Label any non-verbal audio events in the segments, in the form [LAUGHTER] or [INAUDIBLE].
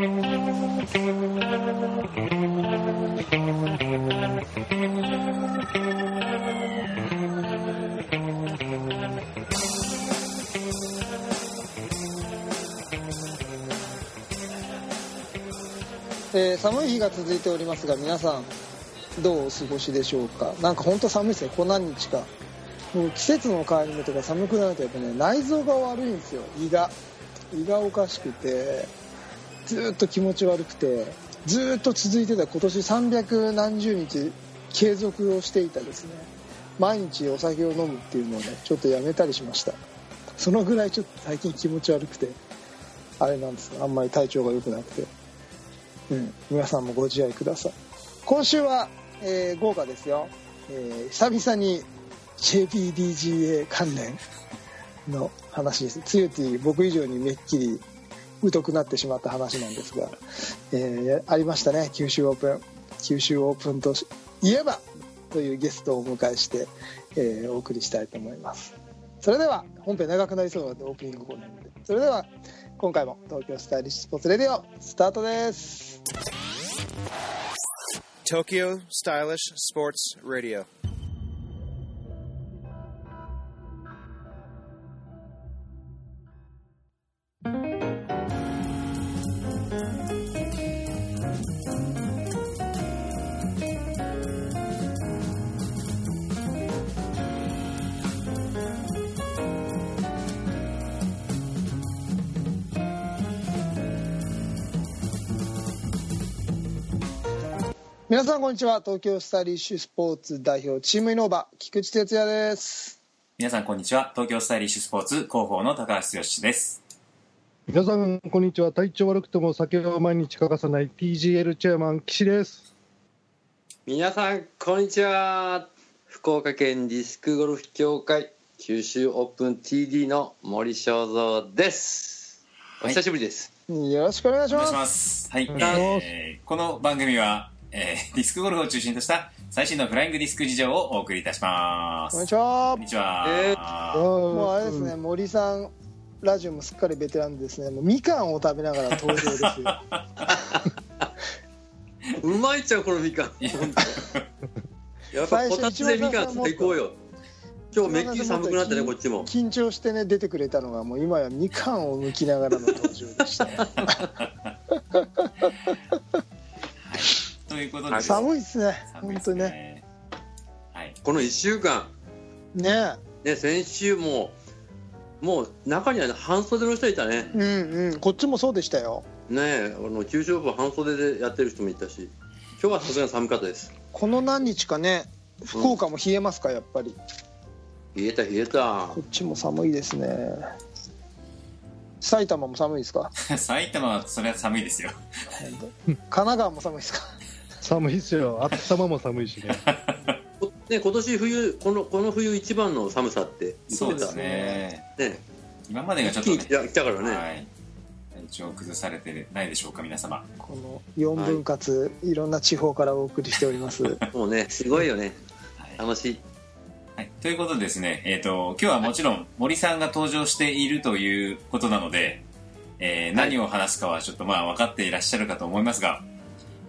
えー寒い日が続いておりますが皆さんどうお過ごしでしょうか？なんか本当寒いですね。こ何日か。もう季節の変わり目とか寒くなるとやっぱね内臓が悪いんですよ。胃が。胃がおかしくて。ずっと気持ち悪くてずっと続いてた今年300何十日継続をしていたですね。毎日お酒を飲むっていうのをねちょっとやめたりしました。そのぐらいちょっと最近気持ち悪くてあれなんですあんまり体調が良くなくて。うん、皆さんもご自愛ください。今週は、えー豪華ですよ、えー久々に JPDGA 関連の話です。つゆティ僕以上にめっきり疎くなってしまった話なんですが、えーありましたね。九州オープン。九州オープンといえばというゲストをお迎えして、えーお送りしたいと思います。それでは本編長くなりそうなのでオープニングコーナーで。それでは今回も東京スタイリッシュスポーツレディオスタートです。Tokyo Stylish Sports Radio. 皆さんこんにちは。東京スタイリッシュスポーツ代表チームイノーバ菊池哲也です。皆さんこんにちは。東京スタイリッシュスポーツ広報の高橋剛です。皆さん、こんにちは。体調悪くても酒を毎日欠かさない TGL チェアマン、岸です。皆さんこんにちは。福岡県ディスクゴルフ協会九州オープン TD の森正蔵です。お久しぶりです、よろしくお願いします。お願いします。はい、えーこの番組は、えー [LAUGHS] ディスクゴルフを中心とした最新のフライングディスク事情をお送りいたします。こんにちは。こんにちは、えもうあれですね森さんラジオもすっかりベテランでですね。もうみかんを食べながら登場ですよ。[LAUGHS] うまいっちゃうこのみかん。や。[LAUGHS] っぱこたつでみかん最高よ今日めっきり寒くなったねこっちも。緊張してね出てくれたのがもう今やみかんを剥きながらの登場でした。ということで。寒いですね。本当にね。ねはい。この1週間。ね。ね先週ももう中には半袖の人いたね。うんうん。こっちもそうでしたよ。ねあの九州オープン半袖でやってる人もいたし。今日はさすがに寒かったです。この何日かね福岡も冷えますかやっぱり。冷えた冷えた。こっちも寒いですね。埼玉も寒いですか？[LAUGHS] 埼玉はそれは寒いですよ。[LAUGHS] 神奈川も寒いですか？寒いっすよ。頭も寒いしね。こ [LAUGHS] ね今年冬このこの冬一番の寒さってそうです言ってね。たね。今までがちょっとね来たからね、はい。体調崩されてないでしょうか皆様。この4分割、い、ろんな地方からお送りしております。[LAUGHS] もうねすごいよね。はい。楽しい。はい、ということでですね、えー、と今日はもちろん森さんが登場しているということなので、えー何を話すかはちょっとまあ分かっていらっしゃるかと思いますが、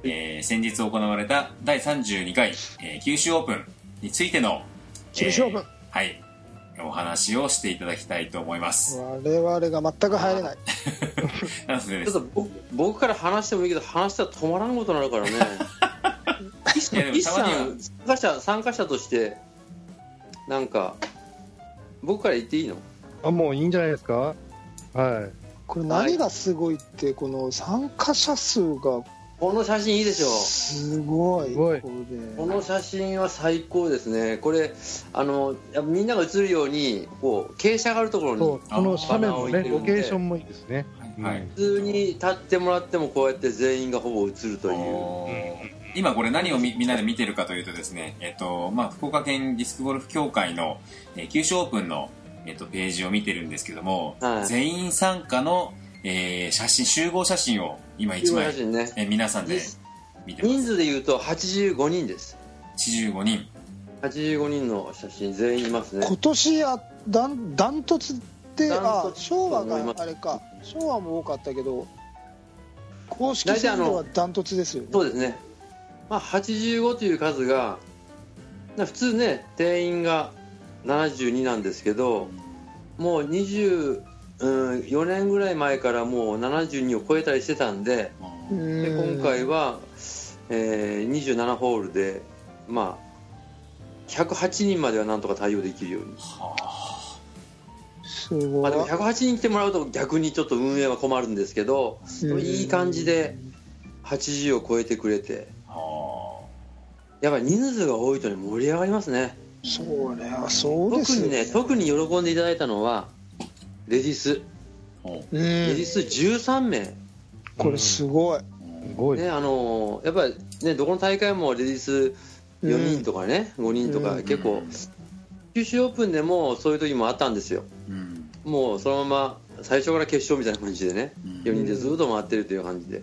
えー先日行われた第32回、えー九州オープンについての九州オープン。えーはいお話をしていただきたいと思います、我々が全く入れない。[LAUGHS] なのでちょっと僕僕から話してもいいけど話したら止まらんことになるからね。[LAUGHS] いやでも岸さたまに参加者参加者としてなんか僕から言っていいの？あ、もういいんじゃないですか？はい。これ何がすごいってこの参加者数がこの写真いいでしょ。すごい。すごい。ここの写真は最高ですね。これあのみんなが写るようにこう傾斜があるところにそう、この斜面のね、ロケーションもいいですね。はい、普通に立ってもらってもこうやって全員がほぼ映るという。今これ何をみみんなで見てるかというとですね、えっとまあ、福岡県ディスクゴルフ協会の、えー九州オープンの、えっと、ページを見てるんですけども、はい。全員参加の、えー写真集合写真を今1写枚、真ね。えー皆さんで見てま人す数でいうと85人です。85人。85人の写真全員いますね。今年やダンダントツであ昭和があれか。昭和も多かったけど公式戦ではダントツですよね。そうですね、まあ、85という数がな普通ね定員が72なんですけどもう24年ぐらい前からもう72を超えたりしてたんでうでん今回は、えー27ホールで、まあ、108人まではなんとか対応できるように、すごい。まあ、でも108人来てもらうと逆にちょっと運営は困るんですけど、うん。いい感じで80を超えてくれて。はやっぱり人数が多いとね盛り上がりますね。そうね。そうですよ特にね特に喜んでいただいたのはレディース。レディース13名、これすごい。うすごい。ねあのーやっぱりねどこの大会もレディース4人とかね、5人とかうん。結構九州オープンでもそういう時もあったんですよ。うん。もうそのまま最初から決勝みたいな感じでねうん。4人でずっと回ってるという感じで。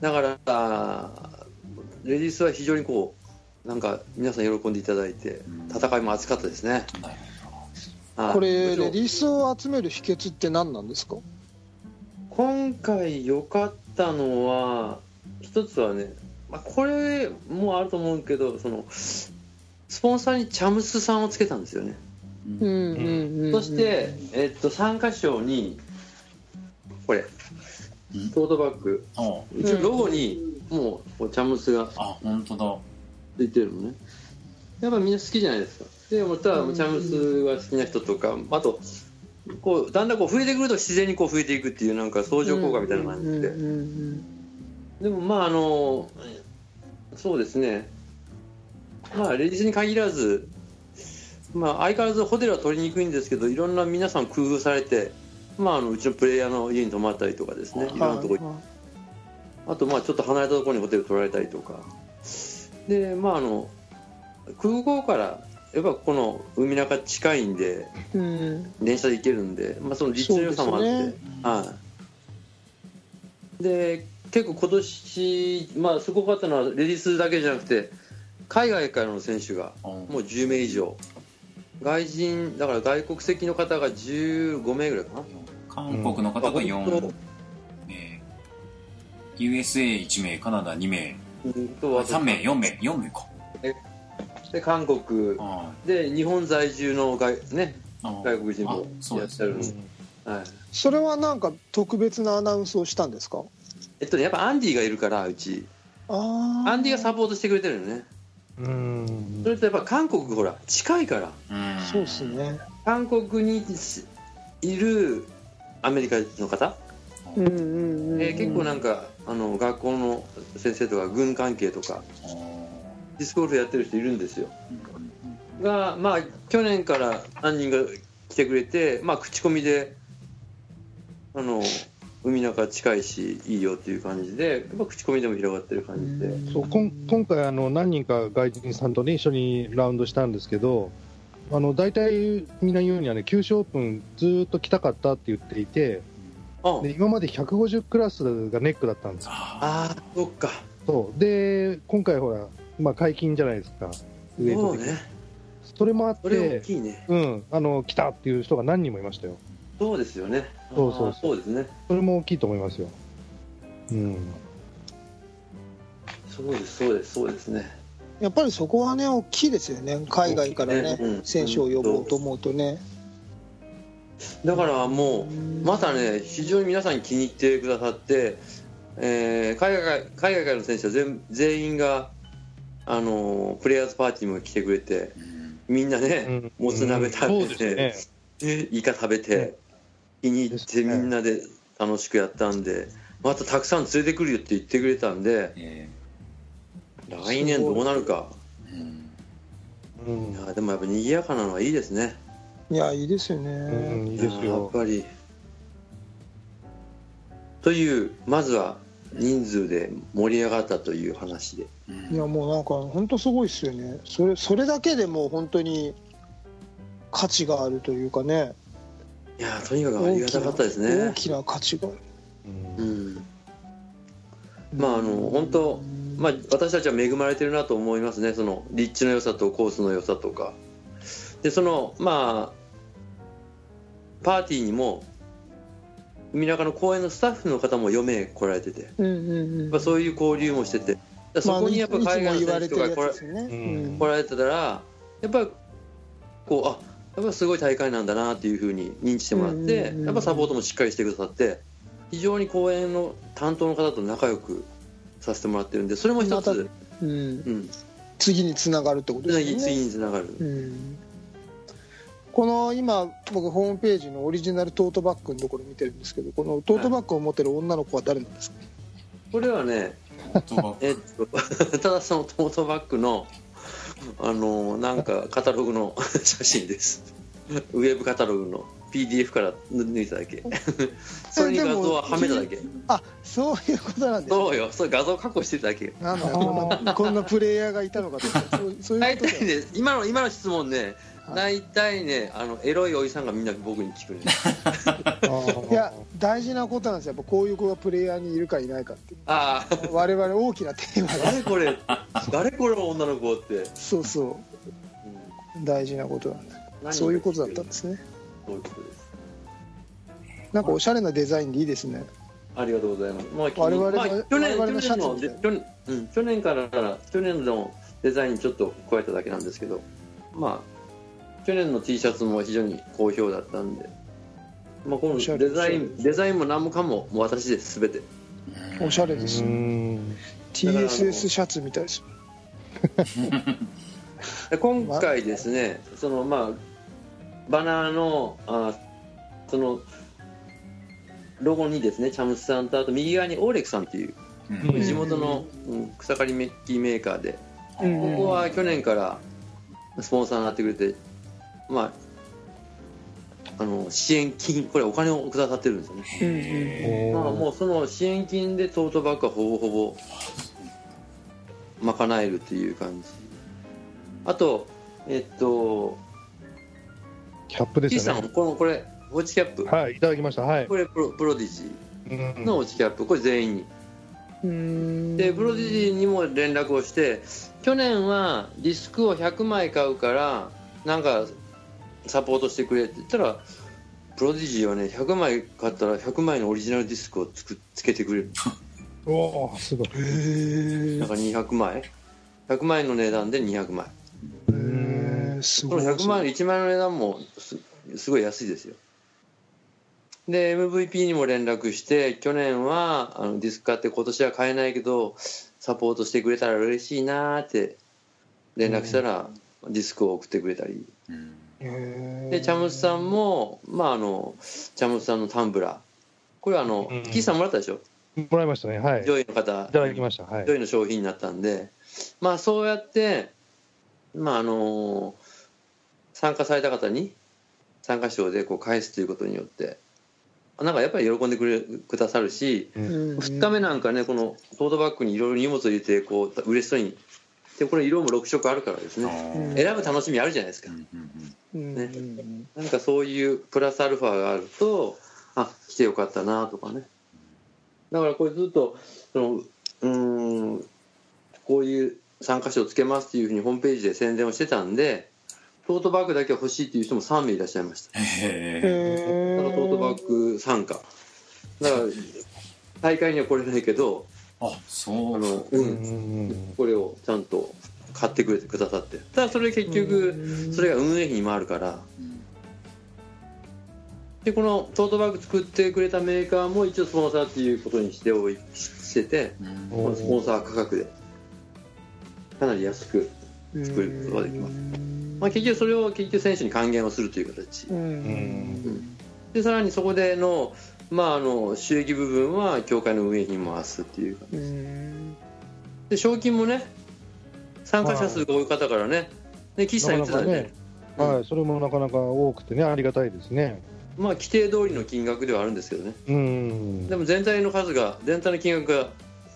だからレディースは非常にこうなんか皆さん喜んでいただいて戦いも熱かったですねこれレディースを集める秘訣って何なんですか？今回良かったのは一つはね、まあ、これもあると思うけどそのスポンサーにチャムスさんをつけたんですよね、うんうんうんそして、えっと、参加賞にこれうん。トートバッグ。ほう一応ロゴにもうチャムスがあ本当だ。ついてるのね。やっぱみんな好きじゃないですかでもただチャムスが好きな人とかあとこうだんだんこう増えてくると自然にこう増えていくっていうなんか相乗効果みたいな感じで、でもまああのそうですね。まあレディースに限らずまあ相変わらずホテルは取りにくいんですけどいろんな皆さん工夫されてまああのうちのプレイヤーの家に泊まったりとかですね。い。ろんなとこあとまあちょっと離れたところにホテル取られたりとか。でまああの空港からやっぱこの海中近いんでうん。電車で行けるんで、まあ、その立地の良さもあって、ね。はい、で結構今年、まあ、すごかったのはレディースだけじゃなくて海外からの選手がももう10名以上。外人だから外国籍の方が15名ぐらいかな。韓国の方がうん4名 USA1 名カナダ2名。うん。とあと3名4名4名かで韓国。あで日本在住の外,、ね、あ外国人もあいらっしゃるの、はい、それはなんか特別なアナウンスをしたんですか？えっとねやっぱアンディがいるからうち。アンディがサポートしてくれてるよね。うん。それとやっぱ韓国ほら近いから。うん。そうですね。韓国にいるアメリカの方、うんうんうんうん。えー結構なんかあの学校の先生とか軍関係とかィスクゴルフやってる人いるんですよ。うんがまあ去年から何人が来てくれてまあ口コミであの海中近いしいいよっていう感じでやっぱ口コミでも広がってる感じで、そうこん今回あの、何人か外人さんと、ね、一緒にラウンドしたんですけど、あの大体みんな言うにはね、九州オープン、ずーっと来たかったって言っていて、あで今まで150クラスがネックだったんですよ。あーそっか。そう。で今回、ほら、まあ、解禁じゃないですか、ウエイト的に。そうね。それもあっそれ大て、きいね。うん、あの来たっていう人が何人もいましたよ、そうですよね。そうそうそう。ですね。それも大きいと思いますよ。うん。そうですそうですそうですね。やっぱりそこはね大きいですよね。海外からねね。うん。選手を呼ぼうと思うとね。だからもうまたね非常に皆さん気に入ってくださって、えー海外海外からの選手は全全員があのプレイヤーズパーティーも来てくれてみんなね、もつ鍋食べて、ですね。でイカ食べて、気に入ってみんなで楽しくやったんでまたたくさん連れてくるよって言ってくれたんでえ来年どうなるか。ーうん。うんいやでもやっぱ賑やかなのはいいですね。いやいいですよね、うん、いいですやっよ。ぱり。というまずは人数で盛り上がったという話で。いやもうなんか本当すごいですよね。それそれだけでもう本当に価値があるというかね。いやとにかくありがたかったですね。大きな価値がある。うん。うん。まああの本当まあ私たちは恵まれてるなと思いますね。その立地の良さとコースの良さとか。でそのまあパーティーにも海中の公園のスタッフの方も4名来られてて、うんうんうん。やっぱそういう交流もしてて、そこにやっぱ海外の言われてる選手とか来ら来られてたら、やっぱりこう、あやっぱすごい大会なんだなっていうふうに認知してもらって、うんうんうんやっぱサポートもしっかりしてくださって、非常に公演の担当の方と仲良くさせてもらってるんで、それも一つ、うん、うん、次につながるってことですね。次につながる。うんこの今僕ホームページのオリジナルトートバッグのところ見てるんですけどこのトートバッグを持ってる女の子は誰なんですか、これはね、えっと、[LAUGHS] ただそのトートバッグの、あの、なんかカタログの写真です。ウェブカタログの PDF から抜いただけ。[LAUGHS] それに画像ははめただけ。あそういうことなんですそうよ、それ画像加工してるだけよ。なんだこんなプレイヤーがいたのかと思ったそうそういう大ことだ体ね、今の、今の質問ね、はい大体ね、あの、エロいおじさんがみんな僕に聞くね。[LAUGHS] いや大事なことなんですよ。やっぱこういう子がプレイヤーにいるかいないかってああ、我々大きなテーマで誰これ、[LAUGHS] 誰これ女の子って。そうそう。大事なことなんですうんそういうことだったんですね。そういうことです。なんかおしゃれなデザインでいいですね。ありがとうございます。まあ、我々のまあ、去年、我々のシャツ去年うん、去年から去年のデザインにちょっと加えただけなんですけど、まあ、去年の T シャツも非常に好評だったんで、まあ、このデザイン、デザインも何もかも、もう私です、すべて。おしゃれです。TSS シャツみたいです。で [LAUGHS] 今回ですね、そのまあ、バナーの、あその、ロゴにですね、チャムスさんと、あと右側にオーレクさんっていう、うん。地元の、うん草刈りメッキメーカーで、うん。ここは去年からスポンサーになってくれて、まあ、あの支援金、これお金をくださってるんですよね。へまあ、もうその支援金でトートバッグはほぼほぼ賄えるっていう感じ。あと、えっと、キャップですよね。さん、このこれ、ウォッチキャップ、はいいただきました。はい。これプロプロディジうん。ーのウォッチキャップ、これ全員に。うん。でプロディジーにも連絡をして去年はディスクを100枚買うからなんかサポートしてくれって言ったらプロディジーはね100枚買ったら100枚のオリジナルディスクをつくつけてくれる。[LAUGHS] おおすごい。へー。だから200枚100枚の値段で200枚へーすそのごい100枚の1枚の値段もすすごい安いですよ。で MVP にも連絡して去年はあのディスク買って今年は買えないけどサポートしてくれたら嬉しいなーって連絡したら、ディスクを送ってくれたり。うんでチャムスさんも、まあ、あのチャムスさんのタンブラー。これはあの、うん。キーさんもらったでしょ？もらいましたね。はい。い上位の方。ただきました。はい。上位の商品になったんで。まあそうやってまああの参加された方に参加賞でこう返すということによってなんかやっぱり喜んでくれくださるし、うん。2日目なんかねこのトートバッグにいろいろ荷物を入れてこう嬉しそうに。でこれ色も6色あるからですあねー。選ぶ楽しみあるじゃないですか。うんうんうんねうんなんかそういうプラスアルファがあるとあ来てよかったなとかね。だからこれずっとそのうーんこういう参加賞をつけますっていうふうにホームページで宣伝をしてたんでトートバッグだけ欲しいっていう人も3名いらっしゃいました。へえだからトートバッグ参加。だから大会には来れないけどああそう。の、ううんん。これをちゃんと買ってくれてくださって。ただそれ結局それが運営費に回るから。うん。でこのトートバッグ作ってくれたメーカーも一応スポンサーっていうことにしておいしててうん。このスポンサー価格で。かなり安く作ることができます。まあ、結局それを結局選手に還元をするという形。うん。うん。でさらにそこでの,、まあ、あの収益部分は協会の運営費に回すっていうかうん。で賞金もね参加者数が多い方からね。で岸さん言ってたはいそれもなかなか多くてねありがたいですね。まあ規定通りの金額ではあるんですけどね。うん。でも全体の数が全体の金額が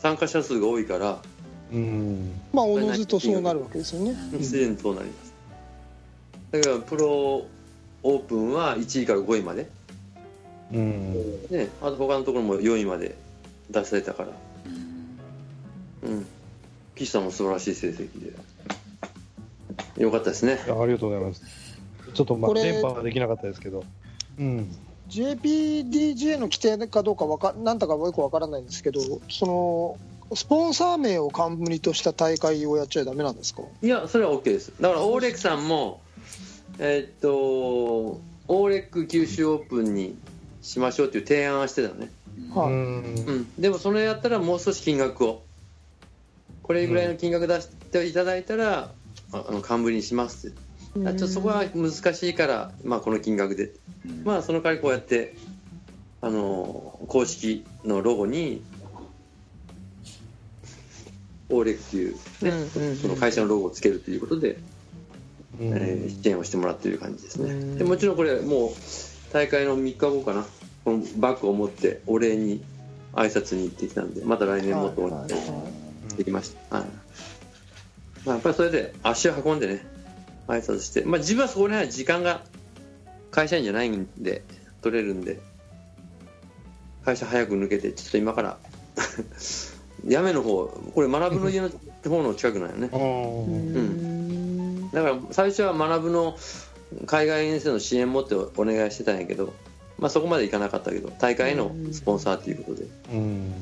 参加者数が多いからうん。まあおのずとそうなるわけですよね。自然にそうなります。だからプロオープンは1位から5位まで、うん。ね、あと他のところも4位まで出されたから。うん。うん岸さんも素晴らしい成績で。よかったですね。あありがとうございます。ちょっとまあこれ連覇はできなかったですけど。うん。JPDJ の規定かどうかわかなんだかよくわからないんですけどそのスポンサー名を冠とした大会をやっちゃダメなんですか？いやそれは OK です。だからオーレックさんもえーっとオーレック九州オープンにしましょうっていう提案はしてたのね。はい。うん。うん、でもそれやったらもう少し金額をこれぐらいの金額出していただいたら、ああの冠にしますちょっとそこは難しいから、まあ、この金額で、まあその代わりこうやってあの公式のロゴにオーレックっていう、ねうんうんうん。その会社のロゴをつけるということで、うん。えー支援をしてもらっている感じですね、うん。でもちろんこれもう大会の3日後かな。このバッグを持ってお礼に挨拶に行ってきたんでまた来年もっとお礼はいはいはできました、はい。まあ、やっぱりそれで足を運んでね挨拶して、まあ、自分はそこには時間が会社員じゃないんで取れるんで会社早く抜けてちょっと今から [LAUGHS] やめの方これ学ぶの家の方の近くなんよね。うん。だから最初は学ぶの海外遠征の支援もってお願いしてたんやけど、まあ、そこまでいかなかったけど大会のスポンサーということで、うん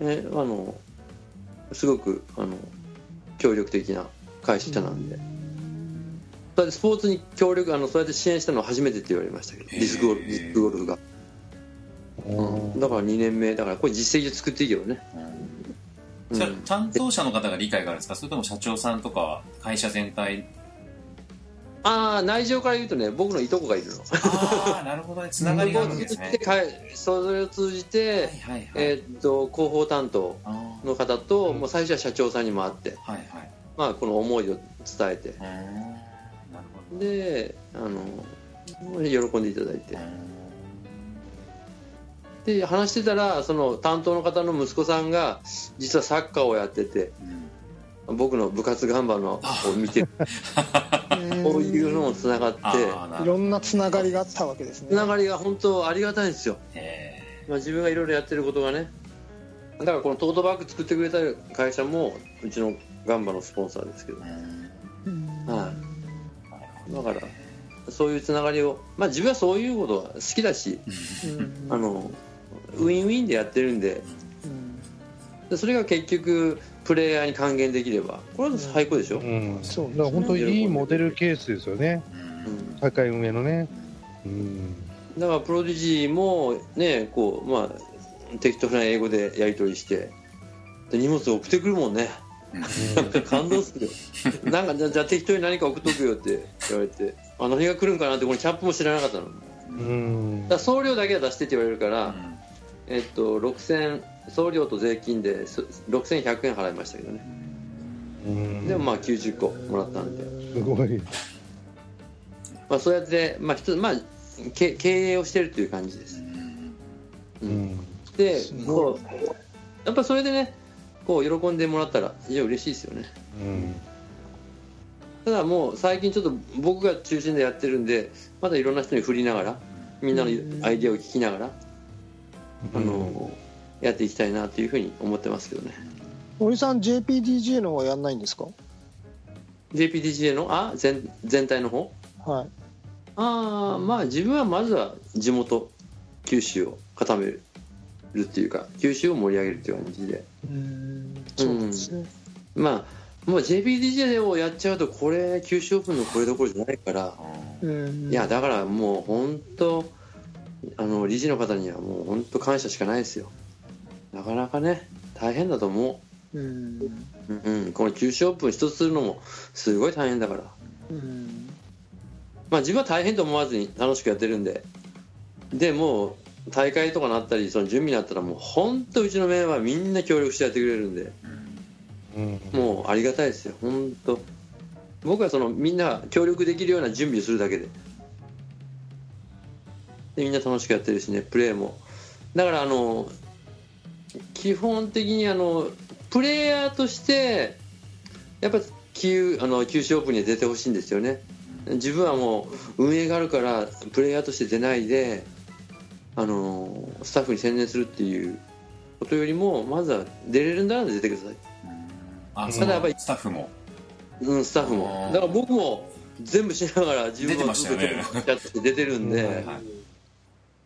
ね、あのすごくあの協力的な会社なんで、それでスポーツに協力あのそうやって支援したのは初めてって言われましたけどへー。ディスクゴルフディスクゴルフが、うん。だから2年目だからこれ実績で作っていいけどね、うん。担当者の方が理解があるんですか？それとも社長さんとか会社全体ああ内情から言うとね僕のいとこがいるの。ああなるほどね。つながりがあるんですね。かそれを通じて、はいはいはい、えーっと広報担当あの方と、もう最初は社長さんにも会って、ーはいはい。まあ、この思いを伝えて。なるほであの喜んでいただいて。どで話してたらその担当の方の息子さんが実はサッカーをやっててうん僕の部活頑張るのを見て [LAUGHS] こういうのもつながっていろんなつながりがあったわけですね。つながりが本当ありがたいんですよ、へまあ、自分がいろいろやってることがね。だからこのトートバッグ作ってくれた会社もうちのガンバのスポンサーですけど、はい、だからそういうつながりをまあ自分はそういうことが好きだしうん。あのウィンウィンでやってるんで。うん。でそれが結局プレイヤーに還元できればこれは最高でしょ、うん。そう。だから本当にいいモデルケースですよね。うん。大会運営のね。うん。だからプロディジーもねこうまあ適当な英語でやり取りしてで荷物送ってくるもんね。感動するよ。なんかじゃあじゃあ適当に何か送っとくよって言われてあ何が来るんかなってこれキャップも知らなかったの。うん。ら送料だけは出してって言われるから、えっと6000送料と税金でそ6100円払いましたけどね。うん。でもまあ90個もらったんで、すごい。まあ、そうやって、まあ、一つまあけ経営をしてるという感じです、ううん。んですこうやっぱそれでねこう喜んでもらったら非常に嬉しいですよね。うん。ただもう最近ちょっと僕が中心でやってるんでまだいろんな人に振りながらみんなのアイデアを聞きながら、あのやっていきたいなというふうに思ってますけどね。森さん JPDJ の方はやんないんですか？JPDGA の？あ全全体の方？はい。ああまあ自分はまずは地元九州を固めるっていうか九州を盛り上げるっていう感じで。うんそうですね。まあもう JPDJ をやっちゃうとこれ九州オープンのこれどころじゃないから。うん。いやだからもう本当あの理事の方にはもう本当感謝しかないですよなかなかね大変だと思う。んう、うん。うん、この九州オープン一つするのもすごい大変だから。うん。まあ自分は大変と思わずに楽しくやってるんで。でもう大会とかなったりその準備になったらもう本当うちのメンバーみんな協力してやってくれるんで。うん。もうありがたいですよ。本当。僕はそのみんなが協力できるような準備をするだけで。でみんな楽しくやってるしねプレーも。だからあの基本的にあのプレイヤーとしてやっぱ九あの九州オープンには出てほしいんですよね。自分はもう運営があるからプレイヤーとして出ないであのスタッフに専念するっていうことよりもまずは出れるんだら出てください。あただやっぱりスタッフも。うん、スタッフも。だから僕も全部しながら自分は出てましたよね。やって出てるんで、うんはい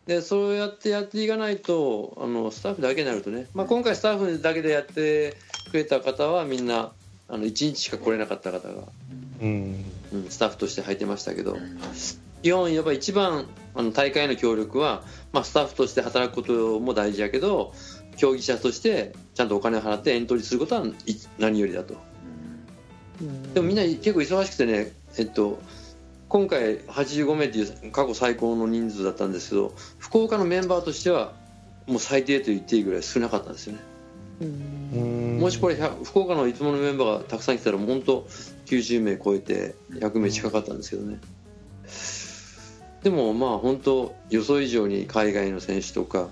でそうやってやっていかないとあのスタッフだけになるとね、まあ、今回スタッフだけでやってくれた方はみんなあの1日しか来れなかった方が、うん。うん、スタッフとして入ってましたけど。基本やっぱ一番あの大会の協力は、まあ、スタッフとして働くことも大事やけど競技者としてちゃんとお金を払ってエントリーすることはい何よりだと。でもみんな結構忙しくてね、えっと、今回85名っていう過去最高の人数だったんですけど福岡のメンバーとしてはもう最低と言っていいぐらい少なかったんですよね、うん。もしこれ100福岡のいつものメンバーがたくさん来たらもう本当90名超えて100名近かったんですけどね。でもまあ本当予想以上に海外の選手とか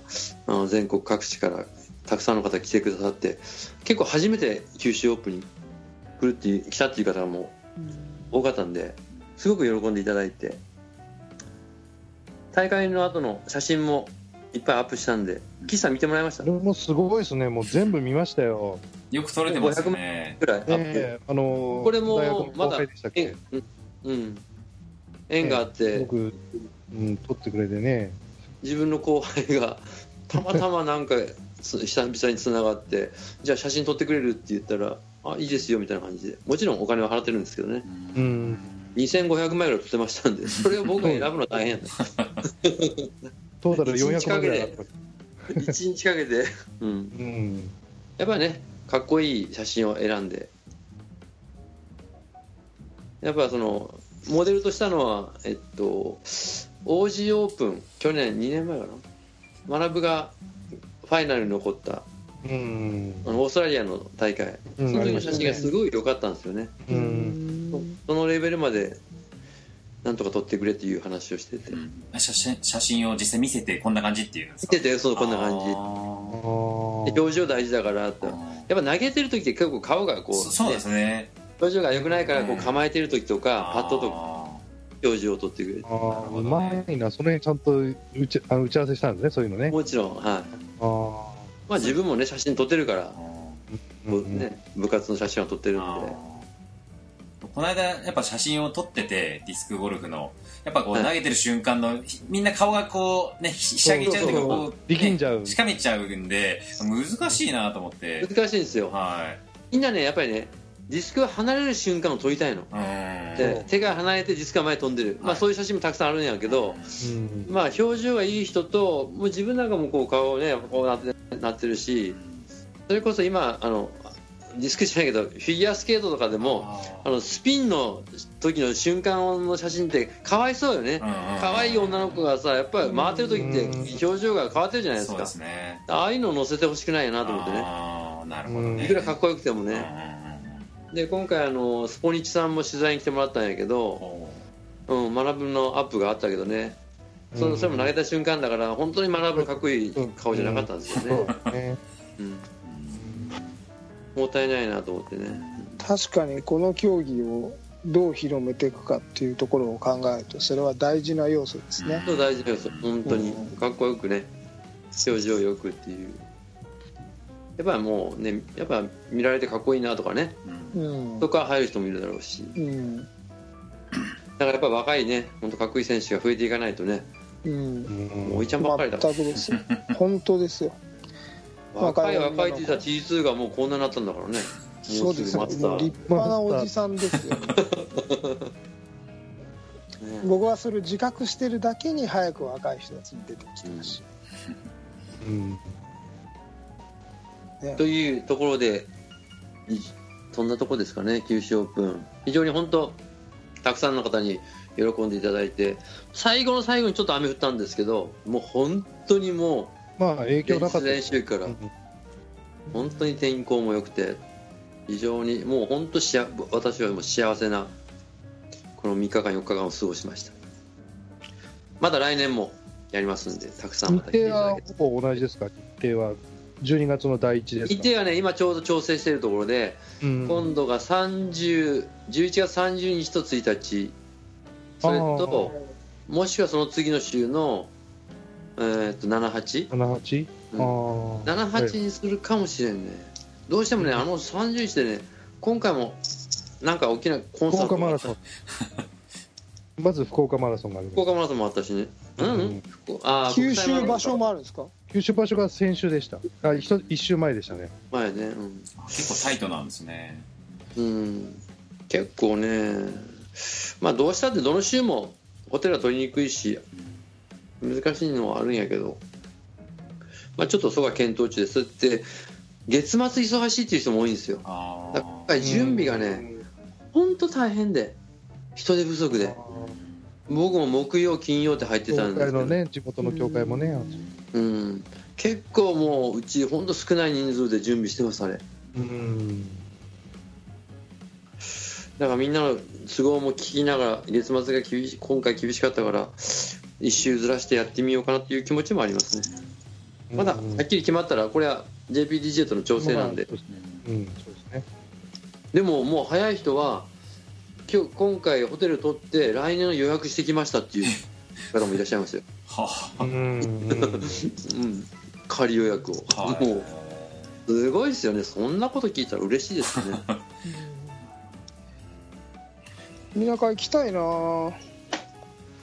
あの全国各地からたくさんの方来てくださって結構初めて九州オープンに来るって来たっていう方がもう多かったんですごく喜んでいただいて大会の後の写真もいっぱいアップしたんで岸さん見てもらいました？これもすごいですね。もう全部見ましたよ。よく撮れてますよねぐらいアップ、ええあのこれもまだ縁うんうん縁があって、僕、うん、撮ってくれてね。自分の後輩がたまたまなんかつ久々につながってじゃあ写真撮ってくれるって言ったらあいいですよみたいな感じでもちろんお金は払ってるんですけどねうん。2500枚ぐらい撮ってましたんで [LAUGHS] それを僕が選ぶのは大変 [LAUGHS] トータル一日400万ぐらいあった。1日かけて、うん、うん。やっぱりねかっこいい写真を選んでやっぱそのモデルとしたのはえっと王子オープン去年2年前かな学がファイナルに残ったうん。あのオーストラリアの大会うんその時の写真がすごい良かったんですよね、うん。そのレベルまでなんとか撮ってくれっていう話をしてて。うん。写真写真を実際見せてこんな感じっていうんですか見ててそうこんな感じ。表情大事だからって。ー。やっぱ投げてる時って結構顔がこう、そそうですね。表情が良くないからこううん構えてる時とかパッドとかあ表情を撮ってくれる。ああ、うまいな。その辺ちゃんと打ちあの打ち合わせしたんですね、そういうのね。もちろんはい。ああ。まあ自分もね写真撮ってるからね、部活の写真は撮ってるんでこの間やっぱ写真を撮っててディスクゴルフの。やっぱこうはい。投げてる瞬間のひみんな顔がこうねひひしゃげちゃうというか力んじゃう。ねしかめちゃうんで難しいなと思って。難しいんですよ。はみんなねやっぱりねディスクが離れる瞬間を撮りたいの。で手が離れてディスクが前に飛んでる、まあ、そういう写真もたくさんあるんやけど、うん。まあ表情がいい人ともう自分なんかもこう顔ねこうなってなってるしそれこそ今あのディスクじゃないけどフィギュアスケートとかでもあのスピンの時の瞬間の写真ってかわいそうよね。可愛い女の子がさやっぱり回ってる時って表情が変わってるじゃないですか。ですね。ああいうのを載せてほしくないなと思ってね。なるほどね。いくらかっこよくてもね。で今回あのスポニチさんも取材に来てもらったんやけど、う。ん、学ぶのアップがあったけどね。それそれも投げた瞬間だから本当に学ぶかっこいい顔じゃなかったんですよね。うん、もったいないなと思ってね。確かにこの競技をどう広めていくかっていうところを考えるとそれは大事な要素ですね。大事です本当に。うん。かっこよくね。表情よくっていう。やっぱりもうねやっぱ見られてかっこいいなとかね。うん。とか入る人もいるだろうし。うん。だからやっぱ若いね本当かっこいい選手が増えていかないとね。うん。うんもうおいちゃんばっかりだ全くですよ。本当ですよ若い若いって言ったら T2 がもうこんなになったんだからね。もそうですよ。立派なおじさんですよ。[LAUGHS] ね。僕はそれを自覚してるだけに早く若い人たちに出てきてほしい、うん。ね。というところでいそんなところですかね九州オープン。非常に本当たくさんの方に喜んでいただいて。最後の最後にちょっと雨降ったんですけどもう本当にもまあ、影う響なかった。練習から。うん本当に天候も良くて非常にもう本当しあ私はもう幸せなこの3日間4日間を過ごしました。まだ来年もやりますんでたくさんま日た来ていただけてほぼ同じですか？日程は12月の第一ですか？日程はね今ちょうど調整しているところでうん。今度が30 11月30日と1日。それともしくはその次の週の、えー、と78 78? うん。ああ78にするかもしれんね。どうしてもねあの30日でね今回もなんか大きなコンサートが福岡マラソン。[LAUGHS] まず福岡マラソンがあります。福岡マラソンもあったしね。うん、うん、福あー九州場所もあるんですか？九州場所が先週でした。あ一一週前でしたね。前ねうん。結構タイトなんですね。うん。結構ねまあどうしたってどの週もホテルは取りにくいし難しいのはあるんやけど。まあちょっとそこは検討中ですって。月末忙しいっていう人も多いんですよ。あだから準備がね本当大変で。人手不足で。僕も木曜金曜って入ってたんですけど、のね地元の教会もね。うん、結構もううち本当少ない人数で準備してますあれ。うん。だからみんなの都合も聞きながら月末が厳し今回厳しかったから一周ずらしてやってみようかなっていう気持ちもありますね。まだはっきり決まったらこれは JPDJ との調整なんで。ですね。うんそうですね。でももう早い人は今日今回ホテル取って来年の予約してきましたっていう方もいらっしゃいますよ、はうんうん。うん、仮予約を、はもうすごいですよね。そんなこと聞いたら嬉しいですね。みなか行きたいなぁ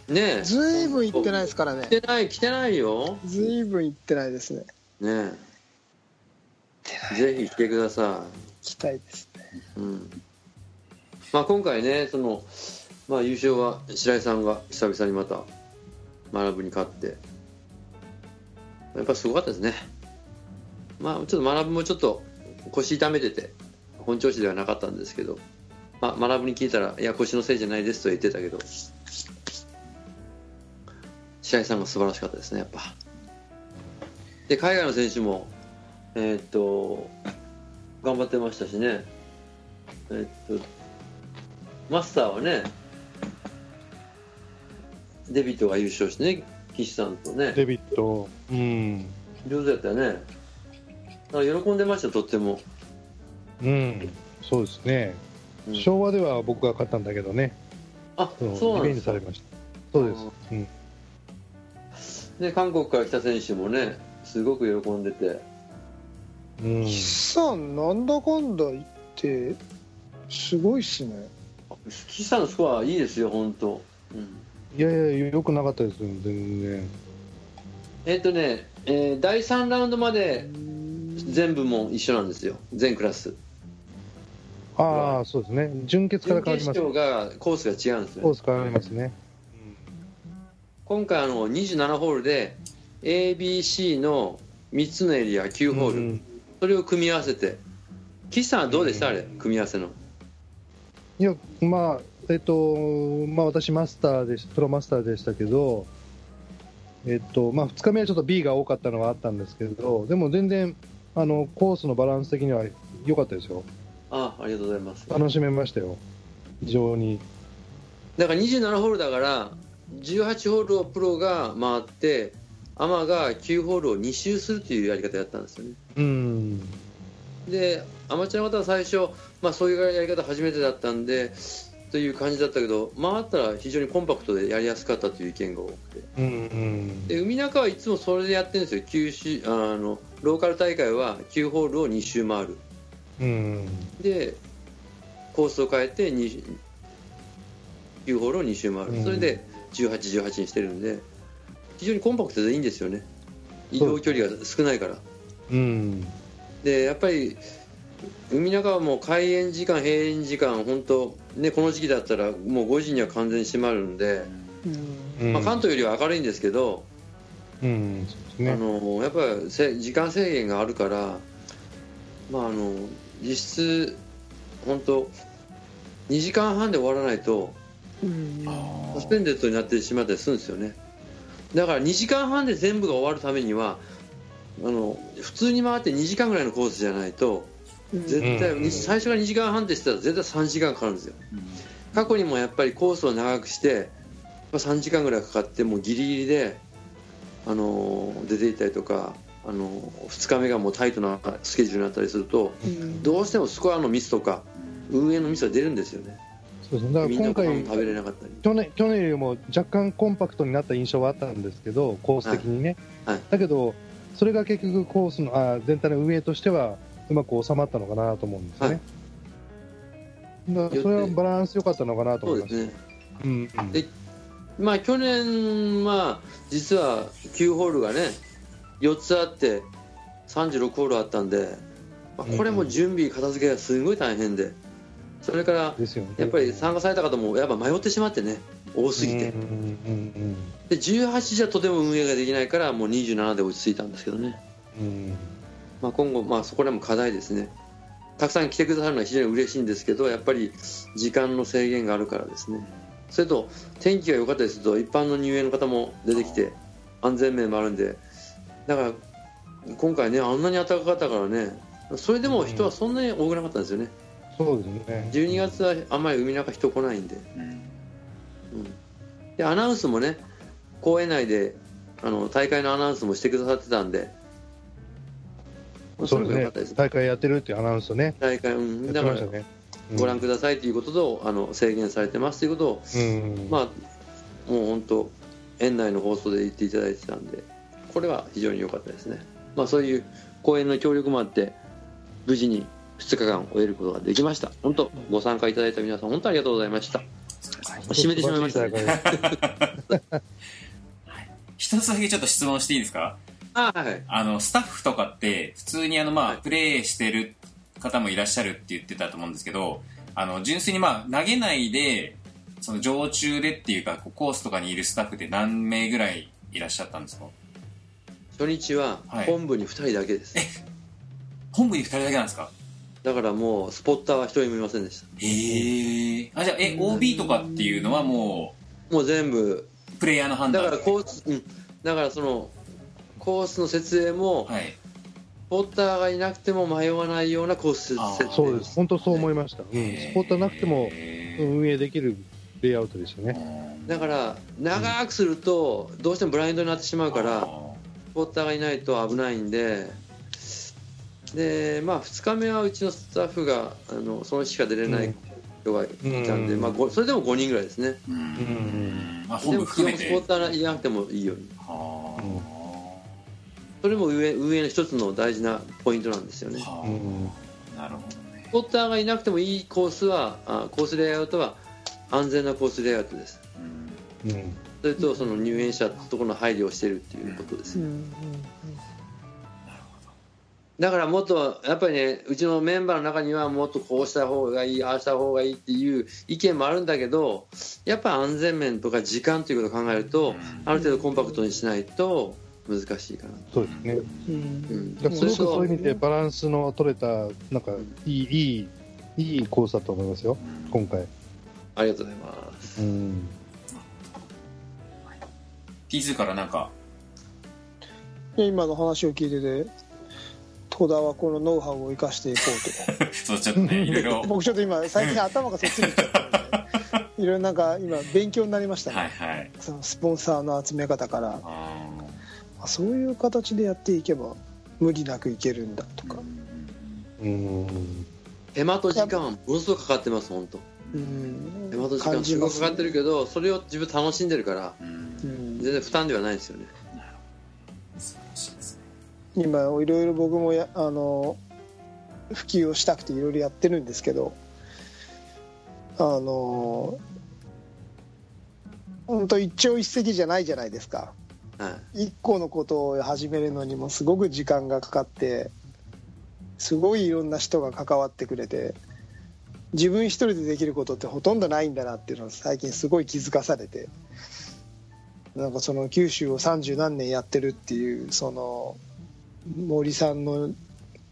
ねえ。ずいぶん行ってないですからね。来てない来てないよ。ずいぶん行ってないですね。ねえ。ぜひ来てくださ行きたいですね。い、うん。まあ、今回ねその、まあ、優勝は白井さんが久々にまた学ぶに勝って。やっぱすごかったですね。まあちょっと学ぶもちょっと腰痛めてて本調子ではなかったんですけど、まあ、学ぶに聞いたら「いや腰のせいじゃないです」とは言ってたけど白井さんが素晴らしかったですねやっぱ。で海外の選手もえーっと頑張ってましたしね。えーっとマスターはねデビットが優勝してね岸さんとね。デビットうん。上手やったよね。だから喜んでましたとっても、うんそうですね。うん。昭和では僕が勝ったんだけどね。あそうなんですか。リベンジされました。そうです。うんで韓国から来た選手もねすごく喜んでて。うん。岸さんなんだかんだ言ってすごいっすね。岸さんのスコアいいですよ本当、うん、いやいやよくなかったですよ全然。えっ、とね、えー第3ラウンドまで全部も一緒なんですよ。全クラス。ああそうですね。準決から準決変わります勝がコースが違うんですよコース変わりますね今回あの27ホールで ABC の3つのエリア9ホール、うんそれを組み合わせて。岸さんはどうでした、あれ組み合わせの。いやまあえっとまあ私マスターでしプロマスターでしたけどえっとまあ2日目はちょっと B が多かったのはあったんですけどでも全然あのコースのバランス的には良かったですよ。あありがとうございます。楽しめましたよ。非常に。だから27ホールだから18ホールをプロが回ってアマが9ホールを2周するというやり方やったんですよね。うん。でアマチュアの方は最初、まあ、そういうやり方初めてだったんでという感じだったけど回ったら非常にコンパクトでやりやすかったという意見が多くて。うんうん。で海中はいつもそれでやってるんですよ。九州あのローカル大会は9ホールを2周回る。うん。でコースを変えて2 9ホールを2周回る、うんそれで1818にしてるんで非常にコンパクトでいいんですよね。移動距離が少ないから。うん。でやっぱり海中はもう開園時間閉園時間本当ねこの時期だったらもう5時には完全に閉まるんで、うん。うんまあ、関東よりは明るいんですけど、うんそうですあねのやっぱりせ時間制限があるから、まあ、あの実質本当2時間半で終わらないとうんサスペンデッドになってしまったりするんですよね。だから2時間半で全部が終わるためにはあの普通に回って2時間ぐらいのコースじゃないと絶対、うん。最初が2時間半でしたら絶対3時間かかるんですよ。過去にもやっぱりコースを長くしてまあ3時間ぐらいかかってもうギリギリで、あのー出ていったりとか、あのー2日目がもうタイトなスケジュールになったりするとうん。どうしてもスコアのミスとか運営のミスが出るんですよねそうですね。だから今回食べれなかったり。去年去年よりも若干コンパクトになった印象はあったんですけどコース的にね、はい。はい。だけどそれが結局コースのあ全体の運営としてはうまく収まったのかなと思うんですよね、だからそれはバランス良かったのかなとそ思います。うですね。うんうん。でまあ去年は実は9ホールがね4つあって36ホールあったんで、まあこれも準備片付けがすごい大変でそれから。やっぱり参加された方もやっぱ迷ってしまってね多すぎて。で18じゃとても運営ができないからもう27で落ち着いたんですけどね、まあ、今後、まあ、そこらも課題ですね。たくさん来てくださるのは非常に嬉しいんですけどやっぱり時間の制限があるからですね。それと天気が良かったりすると一般の入園の方も出てきて安全面もあるんで。だから今回ねあんなに暖かかったからね。それでも人はそんなに多くなかったんですよねそうですね。12月はあんまり海中人来ないんでうんうんでアナウンスもね公園内であの大会のアナウンスもしてくださってたんでそうですね。大会やってるっていうアナウンスをね。大会、うん、だからてましたね。ご覧くださいということと、あの制限されてますということを、うん。まあ、もう本当園内の放送で言っていただいてたんでこれは非常に良かったですね、まあ、そういう公園の協力もあって無事に2日間終えることができました。本当ご参加いただいた皆さん本当ありがとうございました。締めてしまいました、ね、一つだけちょっと質問していいですか？あはい。あの、スタッフとかって、普通にあの、まあ、はい。プレイしてる方もいらっしゃるって言ってたと思うんですけど、あの、純粋にまあ、投げないで、その常駐でっていうか、こうコースとかにいるスタッフって何名ぐらいいらっしゃったんですか？初日ははい。本部に2人だけです、本部に2人だけなんですか？だからもうスポッターは1人もいませんでしたへえ。あ、じゃあ、え、OB とかっていうのはももう全部う、プレイヤーの判断だからコース、うん、だからそのコースの設営も、はい。スポッターがいなくても迷わないようなコースそうです。本当そう思いました。うんスポッターなくても運営できるレイアウトですよね。だから長くするとどうしてもブラインドになってしまうからスポッターがいないと危ないんでで、まあ、2日目はうちのスタッフがあのその日しか出れない人がいたんで、うん。まあ、ごそれでも5人ぐらいですね。うん。んあ、本で部も基本ス。ポッターいなくてもいいように。それも運営運営の一つの大事なポイントなんですよね。なるほどね。スポッターがいなくてもいいコースはあコースレイアウトは安全なコースレイアウトです。うん。うん。それとその入園者のところの配慮をしてるっていうことです。うんうんだからもっとやっぱりねうちのメンバーの中にはもっとこうした方がいいああした方がいいっていう意見もあるんだけどやっぱ安全面とか時間ということを考えるとある程度コンパクトにしないと難しいかな、そうですね。うん。うん、だからすごくそういう意味でバランスの取れた、なんかいい、いい、いいコースだと思いますよ、今回。ありがとうございます。うん。T2 からなんか、で今の話を聞いてて戸田はこのノウハウを生かしていこうと。[LAUGHS] そうちょっとね、いろいろ。僕ちょっと今最近頭がそっちに行っちゃったので。いろいろなんか今勉強になりましたね、はいはい。そのスポンサーの集め方から。ああそういう形でやっていけば無理なくいけるんだとーか、うん。手間と時間はものすごくかかってます本当。うん。手間と時間すごくかかってるけどそれを自分楽しんでるからうん。うん。全然負担ではないですよね素晴らしいですね。今いろいろ僕もやあの普及をしたくていろいろやってるんですけどあの本当一朝一夕じゃないじゃないですか。はい。一個のことを始めるのにもすごく時間がかかってすごいいろんな人が関わってくれて自分一人でできることってほとんどないんだなっていうのを最近すごい気づかされてなんかその九州を三十何年やってるっていうその森さんの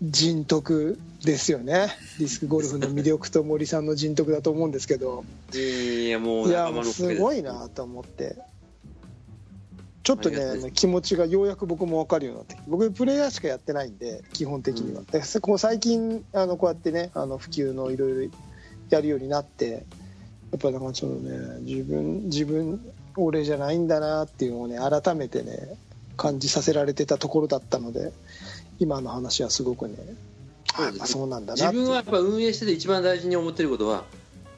人徳ですよね。ディスクゴルフの魅力と森さんの人徳だと思うんですけど。いやもうす。ごいなと思って。ちょっとね気持ちがようやく僕も分かるようになって。僕プレイヤーしかやってないんで基本的には、うん。でこう最近あのこうやってねあの普及のいろいろやるようになってやっぱなんかそのね自分自分俺じゃないんだなっていうのをね改めてね感じさせられてたところだったので今の話はすごくねそうなんだ自分はやっぱ運営してて一番大事に思ってることは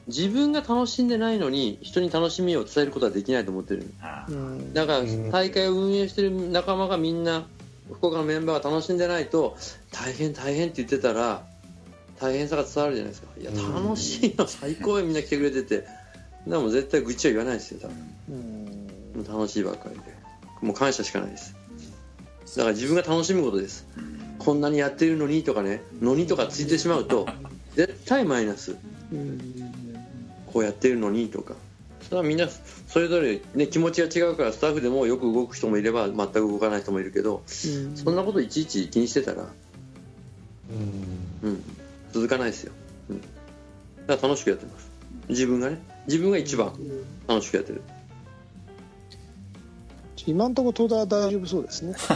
自分が楽しんでないのに人に楽しみを伝えることはできないと思ってる。うん。だからうん。大会を運営してる仲間がみんな福岡のメンバーが楽しんでないと大変大変って言ってたら大変さが伝わるじゃないですか。いやうん。楽しいよ。最高よ。みんな来てくれてて。でも絶対愚痴は言わないですよ多分。うん。もう楽しいばっかりでもう感謝しかないです。だから自分が楽しむことです。こんなにやってるのにとかねのにとかついてしまうと [LAUGHS] 絶対マイナス。うんこうやってるのにとか。それはみんなそれぞれ、ね、気持ちが違うからスタッフでもよく動く人もいれば全く動かない人もいるけどうん。そんなこといちいち気にしてたら、うん。うん、続かないですよ、うん、だから楽しくやってます。自分がね自分が一番楽しくやってる今んところ戸田は大丈夫そうですね。[LAUGHS]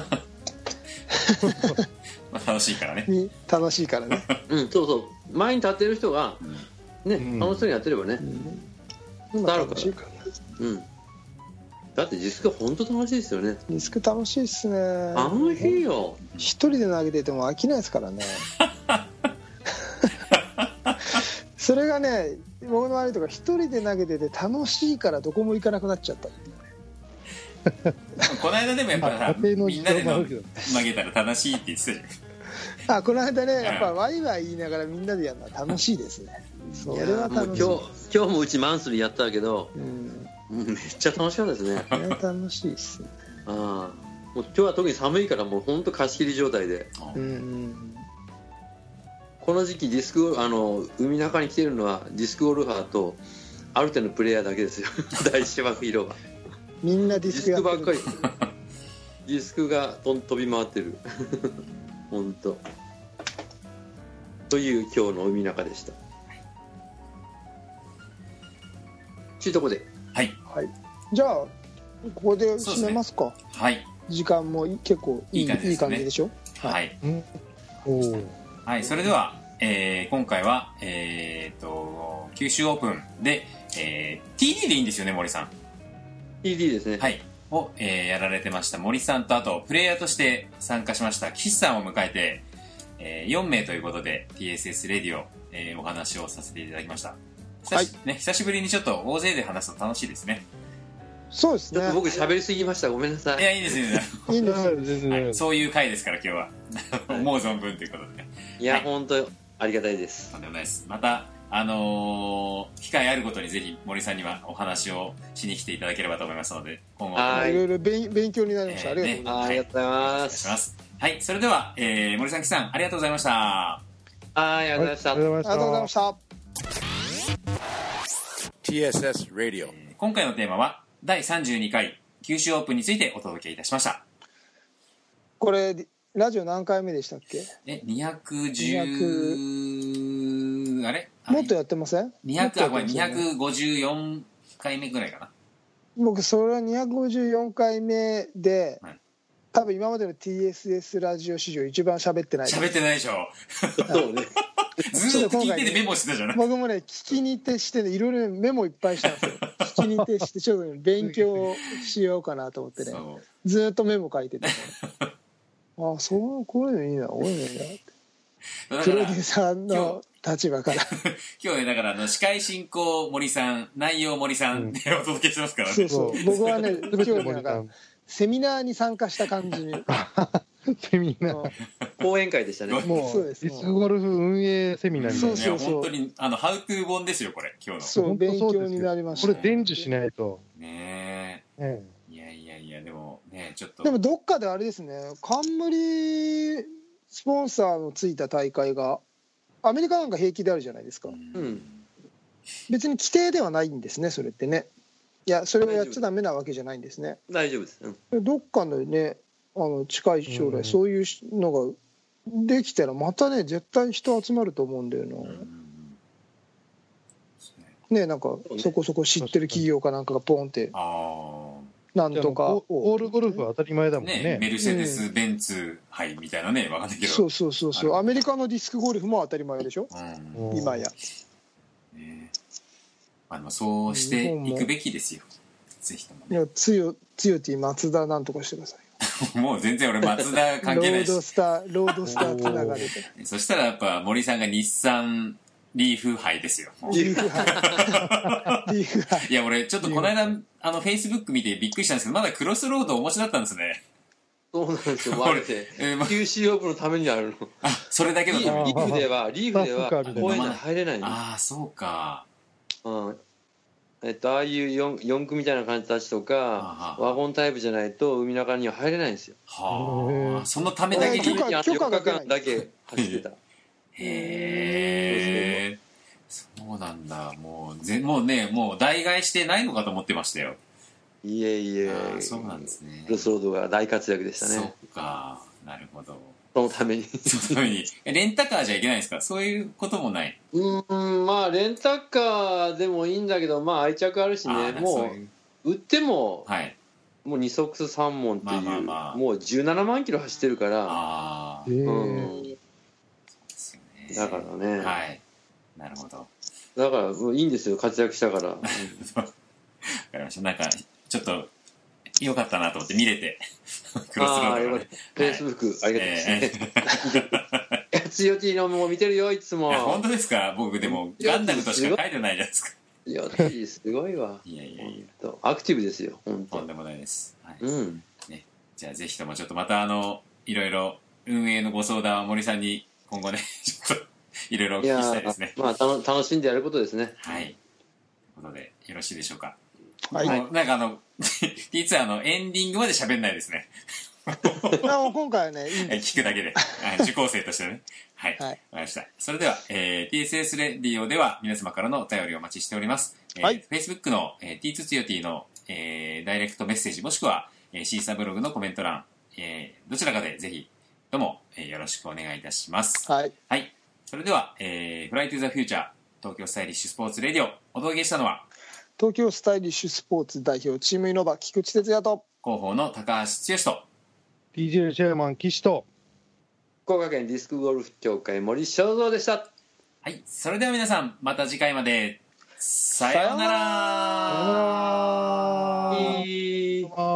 まあ、楽しいからね。に [LAUGHS] 楽しいからね、[LAUGHS] うんそうそう。前に立ってる人がね、うん。楽しそうにやってればね。うん、伝わるから楽しいからうん。だって実家本当楽しいですよね。リスク楽しいっすね。楽しいよ。一人で投げてても飽きないですからね。それがね僕の悪いとか一人で投げてて楽しいからどこも行かなくなっちゃった [LAUGHS] この間でもやっぱさまあみんなでの情もあるけど。投げたら楽しいって言ってたじゃん。[LAUGHS] あこの間ねやっぱワイワイ言いながらみんなでやるのは楽しいですね。それはもう楽しい。今日今日もうちマンスリーやったけどうん。めっちゃ楽しかったですね。楽しいっすね。ああ。もう今日は特に寒いからもう本当貸し切り状態で。うん。うんこの時期ディスクあの海中に来てるのはディスクゴルファーとアルテのプレイヤーだけですよ。[LAUGHS] 大芝生広場みんなデディィスクやってる。スクばっかり。[LAUGHS] ディスクがとん飛び回ってる。[LAUGHS] 本当と。いう今日の海中でした。ちゅうとこで。はい。はい。じゃあここで締めますか。はい。時間も結構いいいい感じね。いい感じでしょ？はい、うん。おー。はい、それでは、えー今回は、えー、と九州オープンで、えー TD でいいんですよね森さん TD ですね、はい。を、えーやられてました。森さんとあとプレイヤーとして参加しました。岸さんを迎えて、え4名ということで TSS レディオ、えーお話をさせていただきました。久し,、ね、久しぶりにちょっと大勢で話すと楽しいですね。そうですね。ちょっと僕喋りすぎました。ごめんなさい。いやいいですねいいんです。よ全然。はい、そういう回ですから今日は。[LAUGHS] 思う存分ということで。ねいや、はい。本当ありがたいです。とんでもないです。またあのー機会あるごとにぜひ森さんにはお話をしに来ていただければと思いますので今後はい。いろいろ勉勉強になりました、えーありがとうございます、ありがとうございます。はいそれでは、えー森さん岸さんありがとうございました。はいありがとうございました、ありがとうございありがとうございまましした TSS Radio. 今回のテーマは第32回九州オープンについてお届けいたしました。これラジオ何回目でしたっけ？え210あれ？もっとやってません？もっ200とやあこれってますよね。254回目ぐらいかな。僕それは254回目で、はい。多分今までの TSS ラジオ史上一番喋ってない。です喋ってないでしょ。そうね。[LAUGHS] ずーっと聞いててメモしてたじゃない。僕もね聞きに徹してねいろいろねメモいっぱいしたんですよ。[LAUGHS] 聞きに徹してちょっとね勉強しようかなと思ってね。ずーっとメモ書いてて、[LAUGHS] ね、あそうこういうのいいな。こういうのいいなって。プロデューサーの立場から。[LAUGHS] 今日ねだからあの司会進行森さん内容森さんでお届けしてますから。ね、そう。そう。僕はね [LAUGHS] 今日ねなんかセミナーに参加した感じに。[LAUGHS] セミナー。も講演会でしたね。うもうそうです。ディスクゴルフ運営セミナーみたいな。そうそうね本当にあのハウトゥー本ですよこれ今日の。そう本当勉強になりました。これ伝授しないと、ねええ。いやいやいやでもねちょっと。でもどっかであれですね冠スポンサーのついた大会がアメリカなんか平気であるじゃないですか。うん。別に規定ではないんですねそれってね。いやそれをやっちゃダメなわけじゃないんですね。大丈夫です、うん。どっかのねあの近い将うん。来そういうのができたらまたね絶対人集まると思うんだよな、ねなんかね。そこそこ知ってる企業かなんかがポンって。あなんとか。オオールゴルフは当たり前だもんあね。ねメルセデス・ベンツ杯みたいなねわかんないけど。そうそうそうそう。アメリカのディスクゴルフも当たり前でしょ？うん。うん今や。ね。まあでもそうしていくべきですよ。ぜひともいやつよつよティ松田なんとかしてください [LAUGHS] もう全然俺松田関ロ係ないしードスターロードスターつながりでそしたらやっぱ森さんが日産リーフ杯ですよ。リーフ杯。リーフ杯。いや俺ちょっとこの間あのフェイスブック見てびっくりしたんですけどまだクロスロードお持ちだったんですね。そうなんですよ。割れてえーま九州オープンのためにあるの。あそれだけのためにリーフではリーフでは公園内入れないの、ああそうか。うん、えっと、ああいう四四駆みたいな感じたちとはかあワゴンタイプじゃないと海中には入れないんですよ。はあ。そのためだけに。許可あの許可が4出ない。日間だけ走ってたへえそうなんだ。もうぜもうねもう代替してないのかと思ってましたよ。いえいえ。あーそうなんですね。クロスロードが大活躍でしたそねっか。なるほど。そのために。そのために。えレンタカーじゃいけないんですか？そういうこともない。うーんまあレンタカーでもいいんだけどまあ愛着あるしあねーもそう売ってもはい。もう二足三門っていう、まあまあまあ。もう17万キロ走ってるから。あうんだからね、はい。なるほど。だからもういいんですよ活躍したから、[LAUGHS] わかりました。なんかちょっと良かったなと思って見れて。クロスロああよかっフェイスブックありがとうございます、えね [LAUGHS] 強気のも見てるよいつも。ーいや本当ですか？僕でもガンダムとしか書いてないじゃないですか。強気すごいわ。いやいやいや。ほんと。アクティブですよ本当。とんでもないです、はい。うん。じゃあぜひともちょっとまたあのいろいろ運営のご相談は森さんに今後ね [LAUGHS] ちょっといろいろお聞きしたいですね。まあたの楽しんでやることですね。はい。ということでよろしいでしょうか？はい、なんかあの [LAUGHS] T2 あのエンディングまで喋んないですね。[LAUGHS] あもう今回はねいい聞くだけで、はい受講生としてね。はい。わ、はい。かりました。それでは、えー TSS レディオでは皆様からのお便りをお待ちしております。えーはい。Facebook の、えー、T2 つよ T の、えーダイレクトメッセージもしくは、えーシーサーブログのコメント欄、えーどちらかでぜひとも、えーよろしくお願いいたします。はいはい。それでは、えー、フライトゥザフューチャー東京スタイリッシュスポーツレディオお届けしたのは東京スタイリッシュスポーツ代表チームイノバ菊池哲也と広報の高橋剛と PGA チェアマン岸と福岡県ディスクゴルフ協会森正蔵でしたはい。それでは皆さん、また次回まで。さようならさようならいいあ